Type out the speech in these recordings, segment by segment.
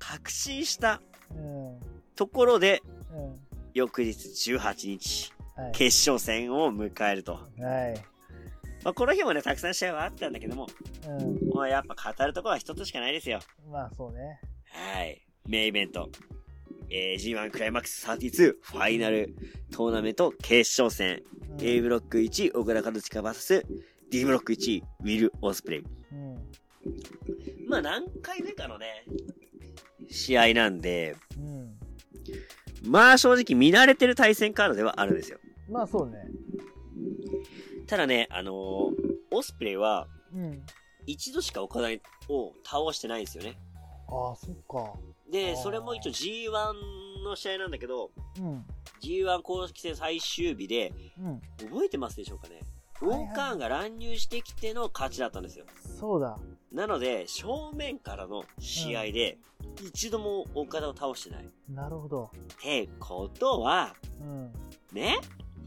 確信したうん。ところで、うん。翌日18日、はい。決勝戦を迎えると。はい。まあ、この日もね、たくさん試合はあったんだけども、うん。もうやっぱ語るところは一つしかないですよ。まあ、そうね。はい。メイベント。えー、G1 クライマックス32ファイナルトーナメント決勝戦。うん A ブロック1、小倉和親 VS D ブロック1、ウィル・オスプレイ。うん。まあ何回目かのね、試合なんで、うん。まあ正直見慣れてる対戦カードではあるんですよ。まあ、そうね。ただね、あのーオスプレイはうん。一度しか岡田を倒してないんですよね。ああ、そっか。で、それも一応 G1 の試合なんだけど、うん。G1 公式戦最終日で、うん。覚えてますでしょうかね？ウォーカーンが乱入してきての勝ちだったんですよ。そうだ。なので、正面からの試合で、一度も岡田を倒してない。っなるほど。てことは、うん。ね？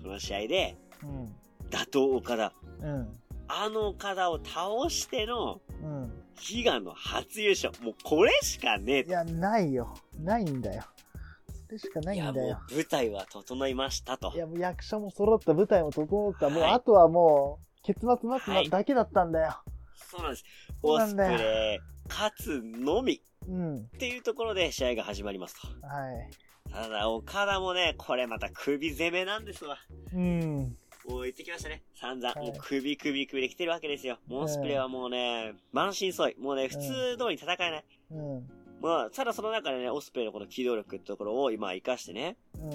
この試合で、うん。打倒岡田。うん。あの岡田を倒しての、うん。悲願の初優勝。もうこれしかねえいや、ないよ。ないんだよ。それしかないんだよ。舞台は整いましたとい。や、もう役者も揃った、舞台も整った、もう、はいあとはもう、結末待つだけだったんだよ。そうなんです。オスプレイ、勝つのみうん。っていうところで試合が始まりますと。はい。ただ、岡田もね、これまた首攻めなんですわ。うん。もう言ってきましたね。散々。はいもう首首首で来てるわけですよ。モンスプレイはもうね、満身創痍。もうね、普通通り戦えない。うん。まあ、ただその中でね、オスプレイのこの機動力ってところを今活かしてね、うん。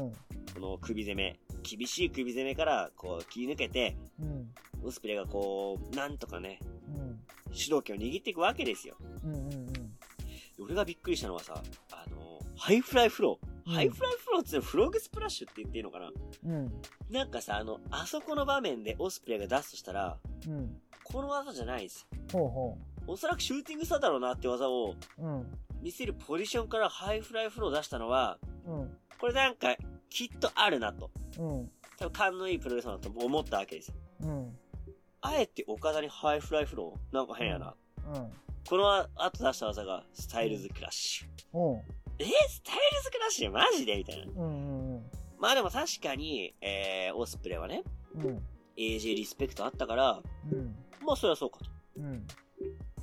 この首攻め、厳しい首攻めからこう切り抜けて、うん。オスプレイがこう、なんとかね、うん。主導権を握っていくわけですよ。うん。うん。俺がびっくりしたのはさ、あの、ハイフライフロー。うんハイフライフローって Frog Splash って言っていいのかなうん。なんかさ、あの、あそこの場面でオスプレイが出すとしたら、うん。この技じゃないんですよ。ほうほおそらくシューティングスターだろうなって技をう。うん。見せるポジションからハイフライフローを出したのは、うん。これなんか、きっとあるなと。うん。多分勘のいいプロレスラーだと思ったわけですよ。うん。あえて岡田にハイフライフローなんか変やな。うん。この後出した技が、スタイルズクラッシュ。うん。えー、スタイルズクラッシュマジでみたいな。うん。うん。まあでも確かに、えー、オスプレイはね、うん。AJ リスペクトあったから、うん。まあそりゃそうかと。うん。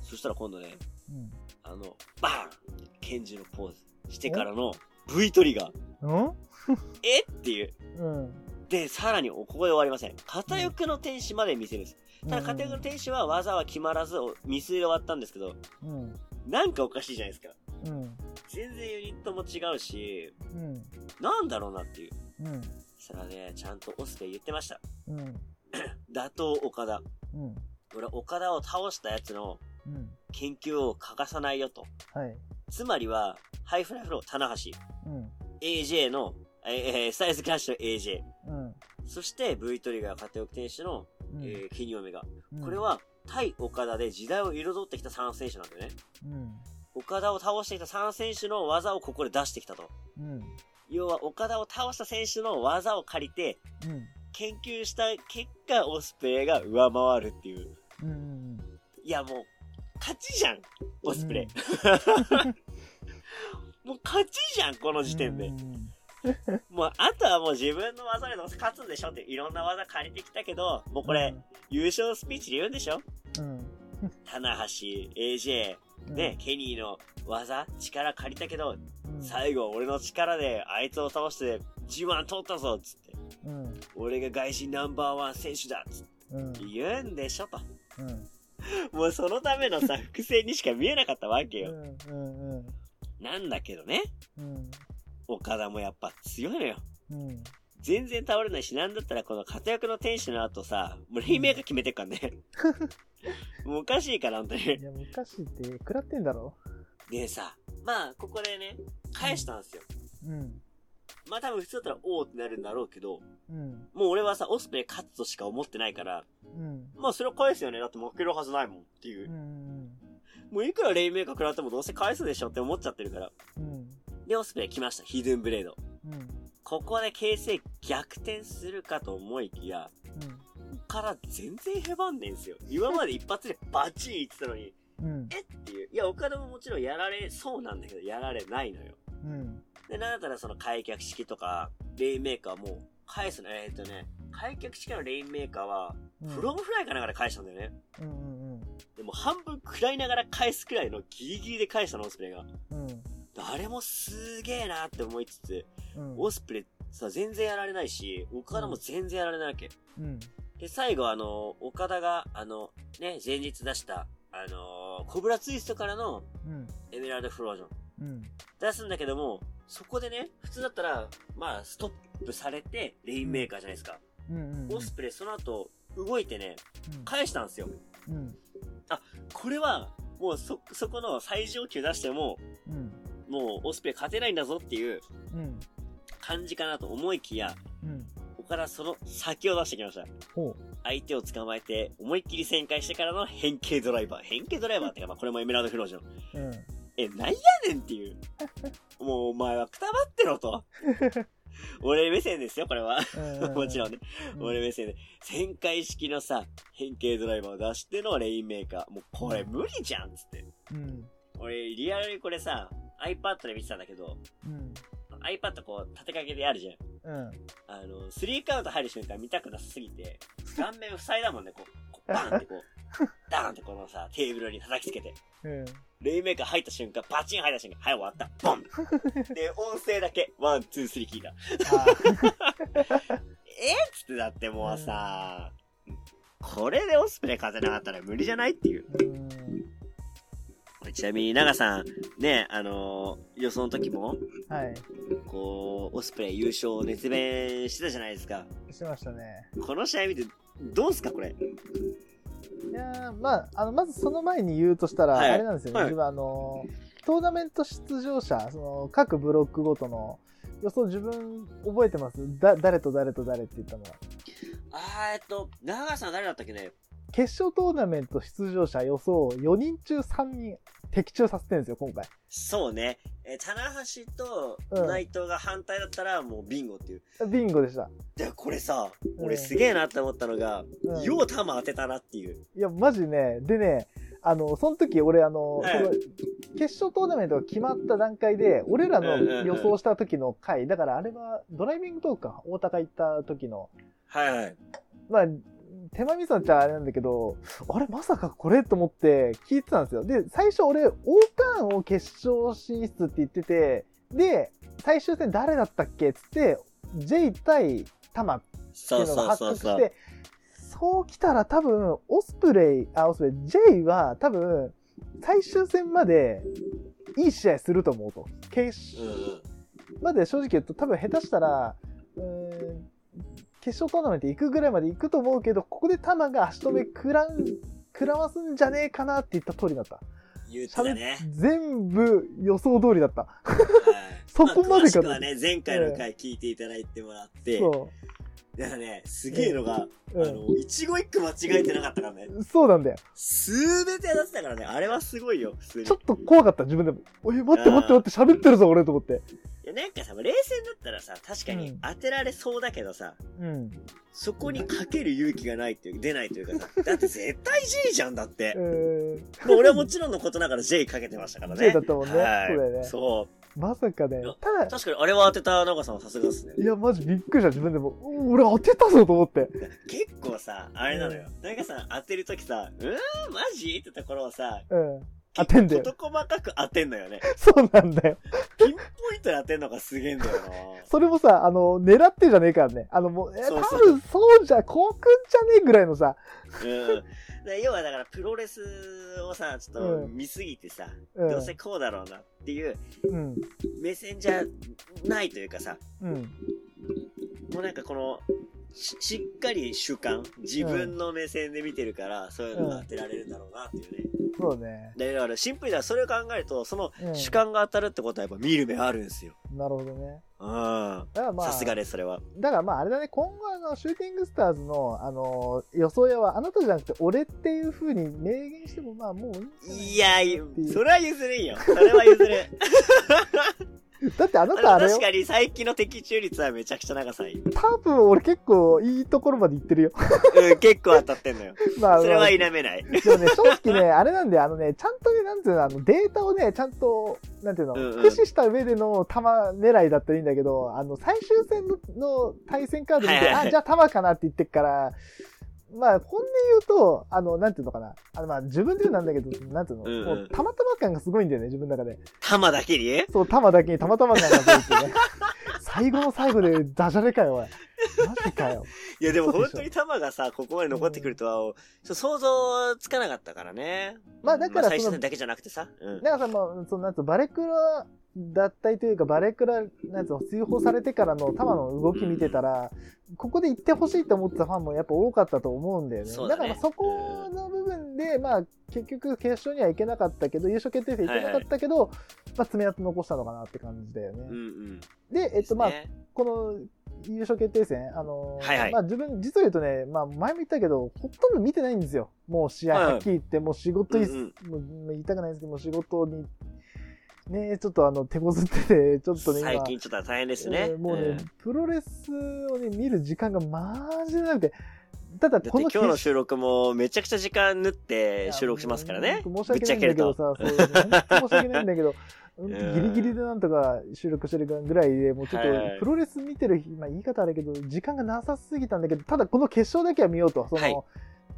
そしたら今度ね、うん。あの、バーン拳銃のポーズしてからの V トリガー。うん？え？っていう。うん。で、さらに、ここで終わりません。片翼の天使まで見せるんです。ただ、片翼の天使は技は決まらず、ミスで終わったんですけど、うん。なんかおかしいじゃないですか。うん。全然ユニットも違うし、うん。なんだろうなっていう。うん。それはね、ちゃんとオスプレイ言ってました。うん。打倒岡田。うん。俺、岡田を倒したやつのうん。研究を欠かさないよと。はい。つまりは、ハイフライフロー、棚橋。うん。AJ の、えー、スタイルズクラッシュの AJ。うん。そして V トリガー片翼天使の、うん。えー、ケニーオメガ。うんこれ、は、対岡田で時代を彩ってきた3選手なんだよね。うん。岡田を倒してきた3選手の技をここで出してきたと。うん。要は、岡田を倒した選手の技を借りて、うん。研究した結果、オスプレイが上回るっていう。うん。うん。いや、もう、勝ちじゃんオスプレイ。もう勝ちじゃんこの時点で。うん。もう、あとはもう自分の技でどうせ勝つんでしょっていろんな技借りてきたけど、もうこれ、優勝スピーチで言うんでしょ？うん。棚橋、AJ、ね、ケニーの技、力借りたけど、うん。最後俺の力であいつを倒して G1 取ったぞっつって。うん。俺が外人ナンバーワン選手だっつってうん。言うんでしょと。うん。もうそのためのさ、伏線にしか見えなかったわけよ。うん。うん。なんだけどね、うん。岡田もやっぱ強いのよ。うん。全然倒れないし、なんだったらこの片役の天使の後さ、もうレイメーカー決めてっからね。もうおかしいから、本当にい。や、昔って食らってんだろでさ、まあ、ここでね、返したんですよ。うん。まあ多分普通だったら、おーってなるんだろうけど、うん。もう俺はさ、オスプレイ勝つとしか思ってないから、うん。まあそれを返すよね。だって負けるはずないもんっていうう。ん。もういくらレイメーカー食らってもどうせ返すでしょって思っちゃってるから。うん。で、オスプレイ来ました。ヒドゥンブレード。うん。ここで形勢逆転するかと思いきや、うん。ここから全然へばんねんすよ。今まで一発でバチンいってたのに、うん。えっていう。いや、岡田ももちろんやられそうなんだけど、やられないのよ。うん。で、なんだったらその開脚式とか、レインメーカーも返すの、えーっとね、開脚式のレインメーカーは、うん。フロムフライかなんかで返したんだよね。うんうんでも半分食らいながら返すくらいのギリギリで返したの、オスプレイが。うん。あれもすげえなって思いつつ、うん。オスプレイさ、全然やられないし、岡田も全然やられないわけ。うん。で、最後あの、岡田が、あの、ね、前日出した、あのコブラツイストからのうん。エメラルドフロージョン。うん。出すんだけども、そこでね、普通だったら、まあ、ストップされて、レインメーカーじゃないですか。うん。オスプレイその後、動いてね、返したんですよ。うん。これは、もうそ、そこの最上級出しても、うん。もう、オスプレイ勝てないんだぞっていううん。感じかなと思いきや、うん。岡田その先を出してきました。ほ相手を捕まえて、思いっきり旋回してからの変形ドライバー。変形ドライバーってか、まあこれもエメラルドフロージョン。え、なんやねんっていう。もうお前はくたばってろと。俺目線ですよ、これは。もちろんね。俺目線で。旋回式のさ、変形ドライバーを出してのレインメーカー。もうこれ無理じゃんっつって。うん。俺、リアルにこれさ、iPad で見てたんだけど、うん。iPad こう、立てかけでやるじゃん。うん。あの、3カウント入る瞬間見たくなさすぎて、顔面塞いだもんね、こう、こうバーンってこう、ダーンってこのさ、テーブルに叩きつけて。うん。レインメーカー入った瞬間、パチン入った瞬間、はい、終わった。ボン で、音声だけ、ワン、ツー、スリー聞いた。えっつってだってもうさ、これでオスプレイ勝てなかったら無理じゃないっていう。うん。ちなみに、長さん、ね、あのー予想の時も、はい。こう、オスプレイ優勝を熱弁してたじゃないですか。しましたね。この試合見て、どうすか、これ？いやーまあ、あの、まずその前に言うとしたら、はい。あれなんですよね。はい。自分あの、トーナメント出場者、その、各ブロックごとの予想自分覚えてます？だ、誰と誰と誰って言ったのは。あー、えっと、長さん誰だったっけね？決勝トーナメント出場者予想4人中3人的中させてるんですよ、今回。そうね。えー、棚橋とうん内藤が反対だったら、もうビンゴっていう。ビンゴでした。で、これさ、うん俺すげえなって思ったのが、うんよう球当てたなっていう。いや、マジね、でね、あの、その時俺あの、はいその決勝トーナメントが決まった段階で、俺らの予想した時の回、だからあれはドライビングトークか、大高行った時の、はいはい。まあ、手間味噌っちゃあれなんだけど、あれまさかこれと思って聞いてたんですよ。で、最初俺、オーカーンを決勝進出って言ってて、で、最終戦誰だったっけっつって、J 対タマってそいううのが発そうそうそう。覚して、そう来たら多分、オスプレイ、あ、オスプレイ、J は多分、最終戦までいい試合すると思うと。決うんうん。まで正直言うと多分下手したら、うーん決勝トーナメント行くぐらいまで行くと思うけど、ここでタマが足止め食らん、食らわすんじゃねえかなって言った通りだった。言ってね。全部予想通りだった。はい そこまでかあ詳しくはね、前回の回聞いていただいてもらって、そだからね、すげえのが、う。あの、一語一句間違えてなかったからね。うん。そうなんだよ。すべて当たってたからね、あれはすごいよ、普通に。ちょっと怖かった、自分でも。おい、待って待って待って、喋ってるぞ、俺と思って。いや、なんかさ、冷静だったらさ、確かにうん当てられそうだけどさ、うん。そこにかける勇気がないっていう、出ないというかさ、だって絶対 J じゃんだってう。ーん。俺はもちろんのことながら J かけてましたからね。J だったもんねはいそうだよねそ まさかねいや。ただう。、確かにあれは当てた長さんはさすがですね。いや、マジびっくりした、自分でも。お俺当てたぞと思って。結構さ、あれなのよ。長さん当てるときさ、うーん、マジ？ってところをさ、うん。当てんだよ事細かく当てんのよね。そうなんだよ。ピンポイントで当てんのがすげえんだよな。それもさ、あの、狙ってじゃねえからね。あの、もう、そうそう分そうじゃ、こうくんじゃねえぐらいのさ。うん。で要はだからプロレスをさ、ちょっとうん見すぎてさ、うんどうせこうだろうなっていううん。目線じゃないというかさ、うん。もうなんかこの、ししっかり主観、自分の目線で見てるから、そういうのが当てられるんだろうなっていうね。そうね。でだからシンプルだ、それを考えると、そのうん主観が当たるってことはやっぱ見る目あるんですよ。なるほどね。うん。だからまあ、さすがです、それは。だからまああれだね、今後あの、シューティングスターズの、あの、予想屋はあなたじゃなくて俺っていう風に明言してもまあもういいんじゃないいや、いそれは譲るんよ。それは譲る。だってあなあたあれよ確。かに最近の的中率はめちゃくちゃ長さいい。多分俺結構いいところまで行ってるよ。うん、結構当たってんのよ。まあ、それはまあ否めない。でもね、正直ね、あれなんで、あのね、ちゃんとね、なんていうの、あの、データをね、ちゃんと、なんていうの、うんうん駆使した上での弾狙いだったらいいんだけど、あの、最終戦のの対戦カード見て、はいはいはいあ、じゃあ弾かなって言ってっから、まあ、本音言うと、あの、なんていうのかな。あの、まあ、自分で言うなんだけど、なんていうの、うんうんもう、たまたま感がすごいんだよね、自分の中で。弾だけにそう、弾だけにたまたま感がすごいっていうね。最後の最後でダジャレかよ、おい。マジかよ。いやでも本当に弾がさ、ここまで残ってくるとは、そう想像つかなかったからね。まあだからその最終戦だけじゃなくてさ。うん。だからさ、もう、その、なんつうのバレクラ脱退というか、バレクラ、なんつうの、追放されてからの弾の動き見てたら、ここで行ってほしいと思ってたファンもやっぱ多かったと思うんだよね。だねからそこの部分で、まあ、結局決勝には行けなかったけど、優勝決定戦行けなかったけど、まあ、爪痕残したのかなって感じだよね。うんうん。で、えっと、まあ、ねこの優勝決定戦、あのーはいはいまあ自分、実を言うとね、まあ前も言ったけど、ほとんど見てないんですよ。もう試合、はいはいはっきり言って、もう仕事い、うんもう言いたくないんですけど、もう仕事に、ね、ちょっとあの、手こずってて、ちょっとね、今最近ちょっと大変ですね。えーもうね、ん。プロレスをね、見る時間がマジでなくて、ただだってこの今日の収録もめちゃくちゃ時間縫って収録しますからね。申し訳ないんだけどさ、そう、申し訳ないんだけど、ギリギリでなんとか収録してるぐらいで、もうちょっとプロレス見てる日、まあ言い方あるけど、時間がなさすぎたんだけど、ただこの決勝だけは見ようと、その、はい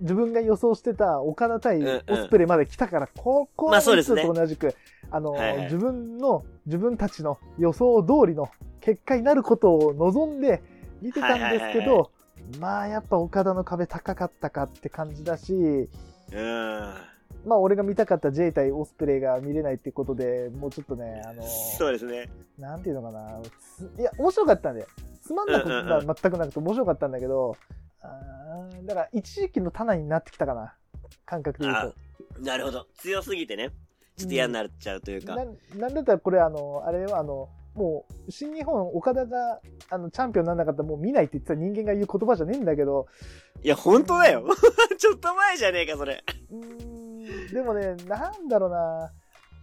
自分が予想してた岡田対オスプレイまで来たから、ここまあそうですねと同じく、あの、自分の、自分たちの予想通りの結果になることを望んで見てたんですけど、まあやっぱ岡田の壁高かったかって感じだし、うん。まあ俺が見たかった J 対オスプレイが見れないってことで、もうちょっとね、あの、そうですね。なんていうのかな、ついや、面白かったんだよ。つまんなくは全くなくて面白かったんだけど、あーだから一時期の棚になってきたかな、感覚で言うあなるほど。強すぎてね。ちょっと嫌になっちゃうというと。か。なんなんだったらこれあの、あれはあの、もう、新日本、岡田が、あの、チャンピオンにならなかったらもう見ないって言ってた人間が言う言葉じゃねえんだけど、いや、本当だよ。ちょっと前じゃねえか、それ。うーん、でもね、なんだろうな、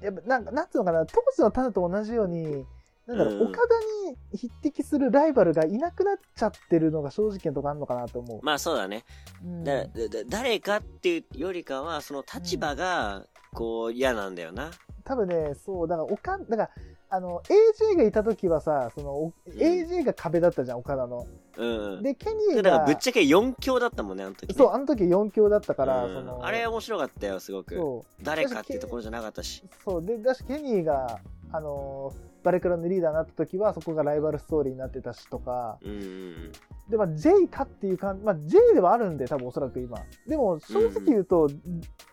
やっぱ、なんか、なんつうのかな、当時のタナと同じように、なんだろう、うん岡田に匹敵するライバルがいなくなっちゃってるのが正直なとこあるのかなと思う。まあそうだね。うんだだだ誰かっていうよりかは、その立場が、こう、嫌なんだよな。多分ね、そう、だから、おかん、だから、あの、AJ がいた時はさ、その、お AJ が壁だったじゃん、岡田の。うん。で、ケニーがだからぶっ、ちゃけ4強だったもんね、あの時、ね。そう、あの時4強だったから、うんその、あれ面白かったよ、すごく。そう、誰かっていうところじゃなかったし。そう、で、だし、ケニーが、あのーバレクラのリーダーになった時は、そこがライバルストーリーになってたしとか、うんうんで、まあ、J かっていう感じ、まあ、J ではあるんで、多分おそらく今。でも、正直言うと、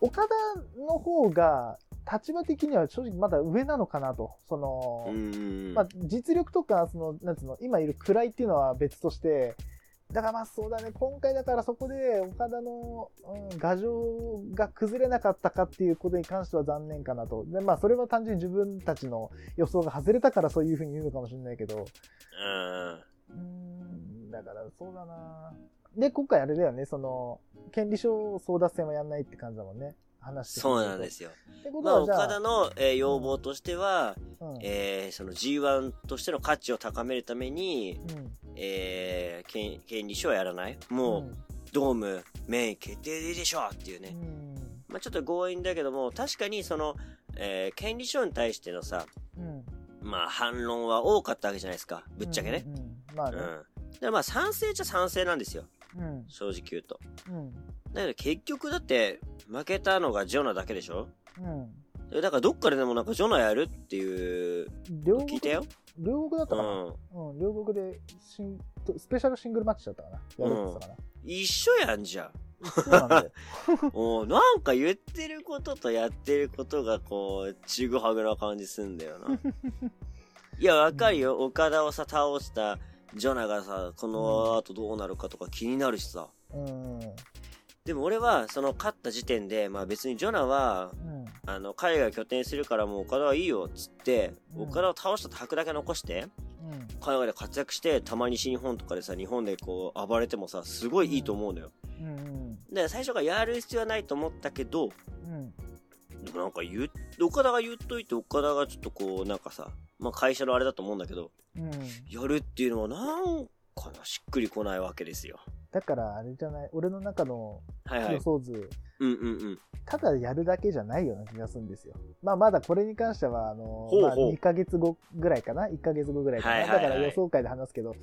岡田の方が、立場的には正直まだ上なのかなと。その、うん。うんうんうん。まあ、実力とか、その、なんつうの、今いる位っていうのは別として、だからまあそうだね、今回だからそこで岡田の、うん、牙城が崩れなかったかっていうことに関しては残念かなと。で、まあそれは単純に自分たちの予想が外れたからそういうふうに言うのかもしれないけど、うん。だからそうだなで、今回あれだよね、その、権利書争奪戦はやんないって感じだもんね。話してそうなんですよ。まあ、岡田の、えー要望としては、うん、えーその G1 としての価値を高めるために、うん、えー、権権利書はやらない？もう、んドーム、メイン決定でしょっていうね。うん、まあちょっと強引だけども、確かにその、えー、権利書に対してのさ、うん、まあ反論は多かったわけじゃないですか。ぶっちゃけね。うん。うんまあね、うん。でまあ賛成っちゃ賛成なんですよ。うん、正直言うと。うん、だけど結局だって、負けたのがジョナだけでしょ？うん。えだからどっかででもなんかジョナやるっていう、聞いたよ。両国だったかな、うん。うん、両国でシンスペシャルシングルマッチだったかな？やるって言ってたか一緒やんじゃん。お うなんか言ってることとやってることがこう、ちぐはぐな感じすんだよな。いや、わかるよ。岡田をさ、倒したジョナがさ、この後どうなるかとか気になるしさ。うん。でも俺は、その勝った時点で、まあ別にジョナは、うん。あの、海外拠点するからもう岡田はいいよ、っつって、うん岡田を倒したと吐くだけ残して、うん。海外で活躍して、たまに新日本とかでさ、日本でこう、暴れてもさ、すごいいいと思うのよ。うん。で、最初からやる必要はないと思ったけど、うん。でもなんか言う、岡田が言っといて、岡田がちょっとこう、なんかさ、まあ会社のあれだと思うんだけど、うん。やるっていうのはなんかな、しっくりこないわけですよ。だから、あれじゃない、俺の中のはいはい予。想図、うんうんうん。ただやるだけじゃないような気がするんですよ。まあ、まだこれに関しては、あの、まあ、2ヶ月後ぐらいかな ?1 ヶ月後ぐらいかな、はいはいはいだから予想会で話すけど、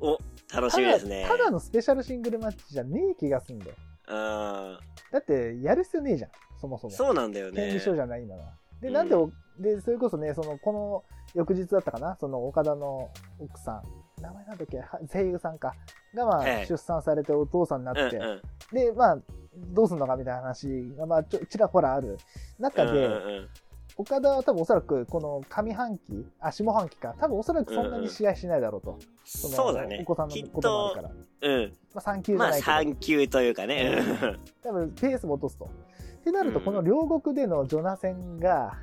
お、楽したみだですね。ただのスペシャルシングルマッチじゃねえ気がするんだよ。あだって、やる必要ねえじゃん、そもそーも。そうなんだよね権利。書じゃないんだな。で、うんなんでお、で、それこそね、その、この翌日だったかな、その岡田の奥さん、名前なんだっけ、は 声優さんか、がまあ、はい出産されてお父さんになって、うんうん。で、まあ、どうすんのかみたいな話が、まあ、ちょちらほらある中で、うんうんうん岡田は多分おそらくこの上半期、あ、下半期か、多分おそらくそんなに試合しないだろうと。のそうだねお子さん。のこともあとるから。、うん。まあ、3級じまあゃないけど、3級というかね。多分ペースも落とすと。ってなると、うんこの両国でのジョナ戦が、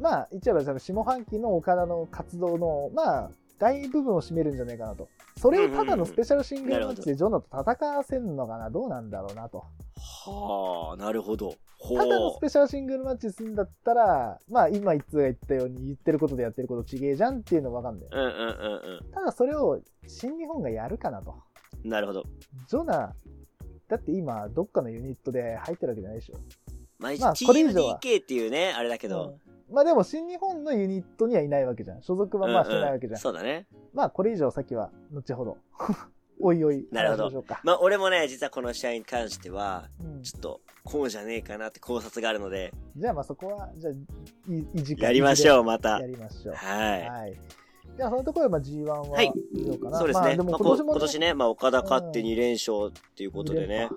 まあ、一応は下半期の岡田の活動の、まあ、大部分を占めるんじゃないかなと。それをただのスペシャルシングルマッチでジョナと戦わせるのかな、どうなんだろうなと。はあ、なるほど。ただのスペシャルシングルマッチするんだったら、まあ今いつが言ったように言ってることでやってることちげえじゃんっていうのわかんない。うんうんうんただそれを新日本がやるかなと。うん。なるほど。ジョナ、だって今どっかのユニットで入ってるわけじゃないでしょ。まあ、まあこれ以上は TMDK っていうね、あれだけど。うんまあでも新日本のユニットにはいないわけじゃん。所属はまあしてないわけじゃん。そうだね。まあこれ以上先は後ほど。おいおい。なるほどましょうか。まあ、俺もね、実はこの試合に関しては、うんちょっと、こうじゃねえかなって考察があるので、じゃあまあそこは、じゃあ、いい時間やりましょう、うまたや。りましょう。はい。はい。じゃあそのところでまあ G1 ははい。そうですね。まあ今年も、ねまあ、岡田勝って2連勝っていうことでね。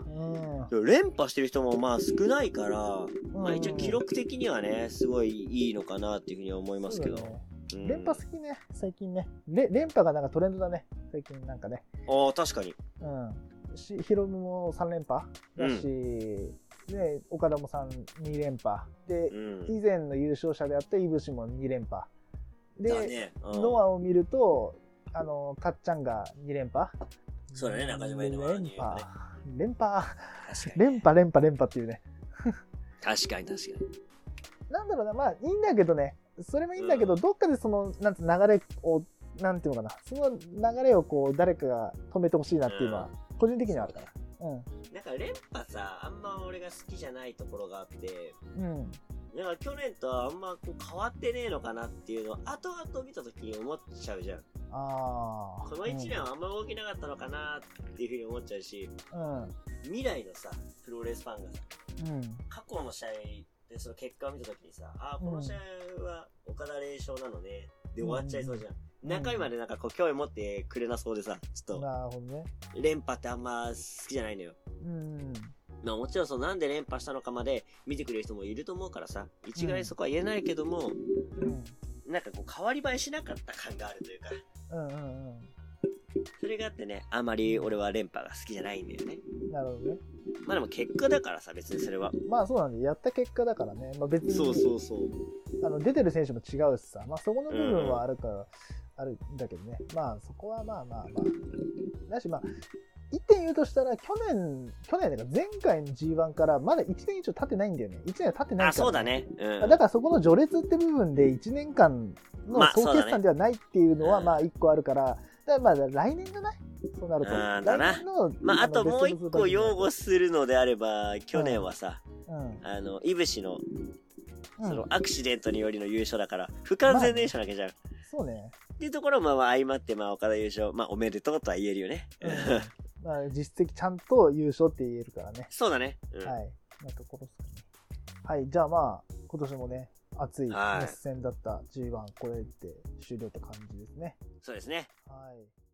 うん。連覇してる人もまあ少ないから、うんまあ一応記録的にはね、すごいいいのかなっていうふうには思いますけど。そうん連覇好きね、最近ね。れ連覇がなんかトレンドだね、最近なんかね。ああ、確かに。うん。しヒロムも3連覇だし、ね、岡田も3、2連覇。でう、ん。以前の優勝者であったいぶしも2連覇。で、だね。うんノアを見ると、あの、かっちゃんが2連覇。そうだね中島連覇。連覇。連覇、連覇、連覇っていうね。確かに確かに。なんだろうな、まあいいんだけどね、それもいいんだけど、うんどっかでその、なんつう流れを、なんていうのかな、その流れをこう、誰かが止めてほしいなっていうのは、個人的にはあるから。うん。なんか連覇さ、あんま俺が好きじゃないところがあって、うん。なんか去年とはあんまこう変わってねえのかなっていうのを後々見た時に思っちゃうじゃん。ああ。この1年はあんま動きなかったのかなっていうふうに思っちゃうし、うん。未来のさ、プロレスファンがさ、うん。過去の試合でその結果を見た時にさ、あーこの試合は岡田連勝なのね、で終わっちゃいそうじゃん。ん中身までなんかこう興味持ってくれなそうでさ、ちょっなるほどね。と連覇ってあんま好きじゃないのよ。うん。まあもちろんそのなんで連覇したのかまで見てくれる人もいると思うからさ、一概にそこは言えないけども、うん。なんかこう変わり映えしなかった感があるというか、うんうんそれがあってね、あまり俺は連覇が好きじゃないんだよね。うん。なるほどね。まあでも結果だからさ、別にそれは。まあそうなんで、やった結果だからね。まあ別に、そうそうそう。あの出てる選手も違うしさ、まあそこの部分はあるから、あるんだけどね。まあそこはまあまあまあ。だしまあ、一点言うとしたら、去年、去年だから前回の G1 からまだ1年以上経ってないんだよね。1年は経ってないから、あ、そうだ。ね。うん。だからそこの序列って部分で1年間のまあ総決算ではないっていうのはうんまあ1個あるから、だからまあ来年じゃない？そうなると。うんだなまあ、あともう一個擁護すするのであれば、去年はさ、うん。あの、いぶしの、うんその、アクシデントによりの優勝だから、不完全燃焼なわけじゃん。っそうね。ていうところも、まあ、相まって、まあ、岡田優勝、まあ、おめでとうとは言えるよね。うんまあ実績ちゃんと優勝って言えるからね。そうだね。うん。はい。なところですかね。はい。じゃあまあ、今年もね、熱いはい熱戦だった G1、これで終了って感じですね。そうですね。はい。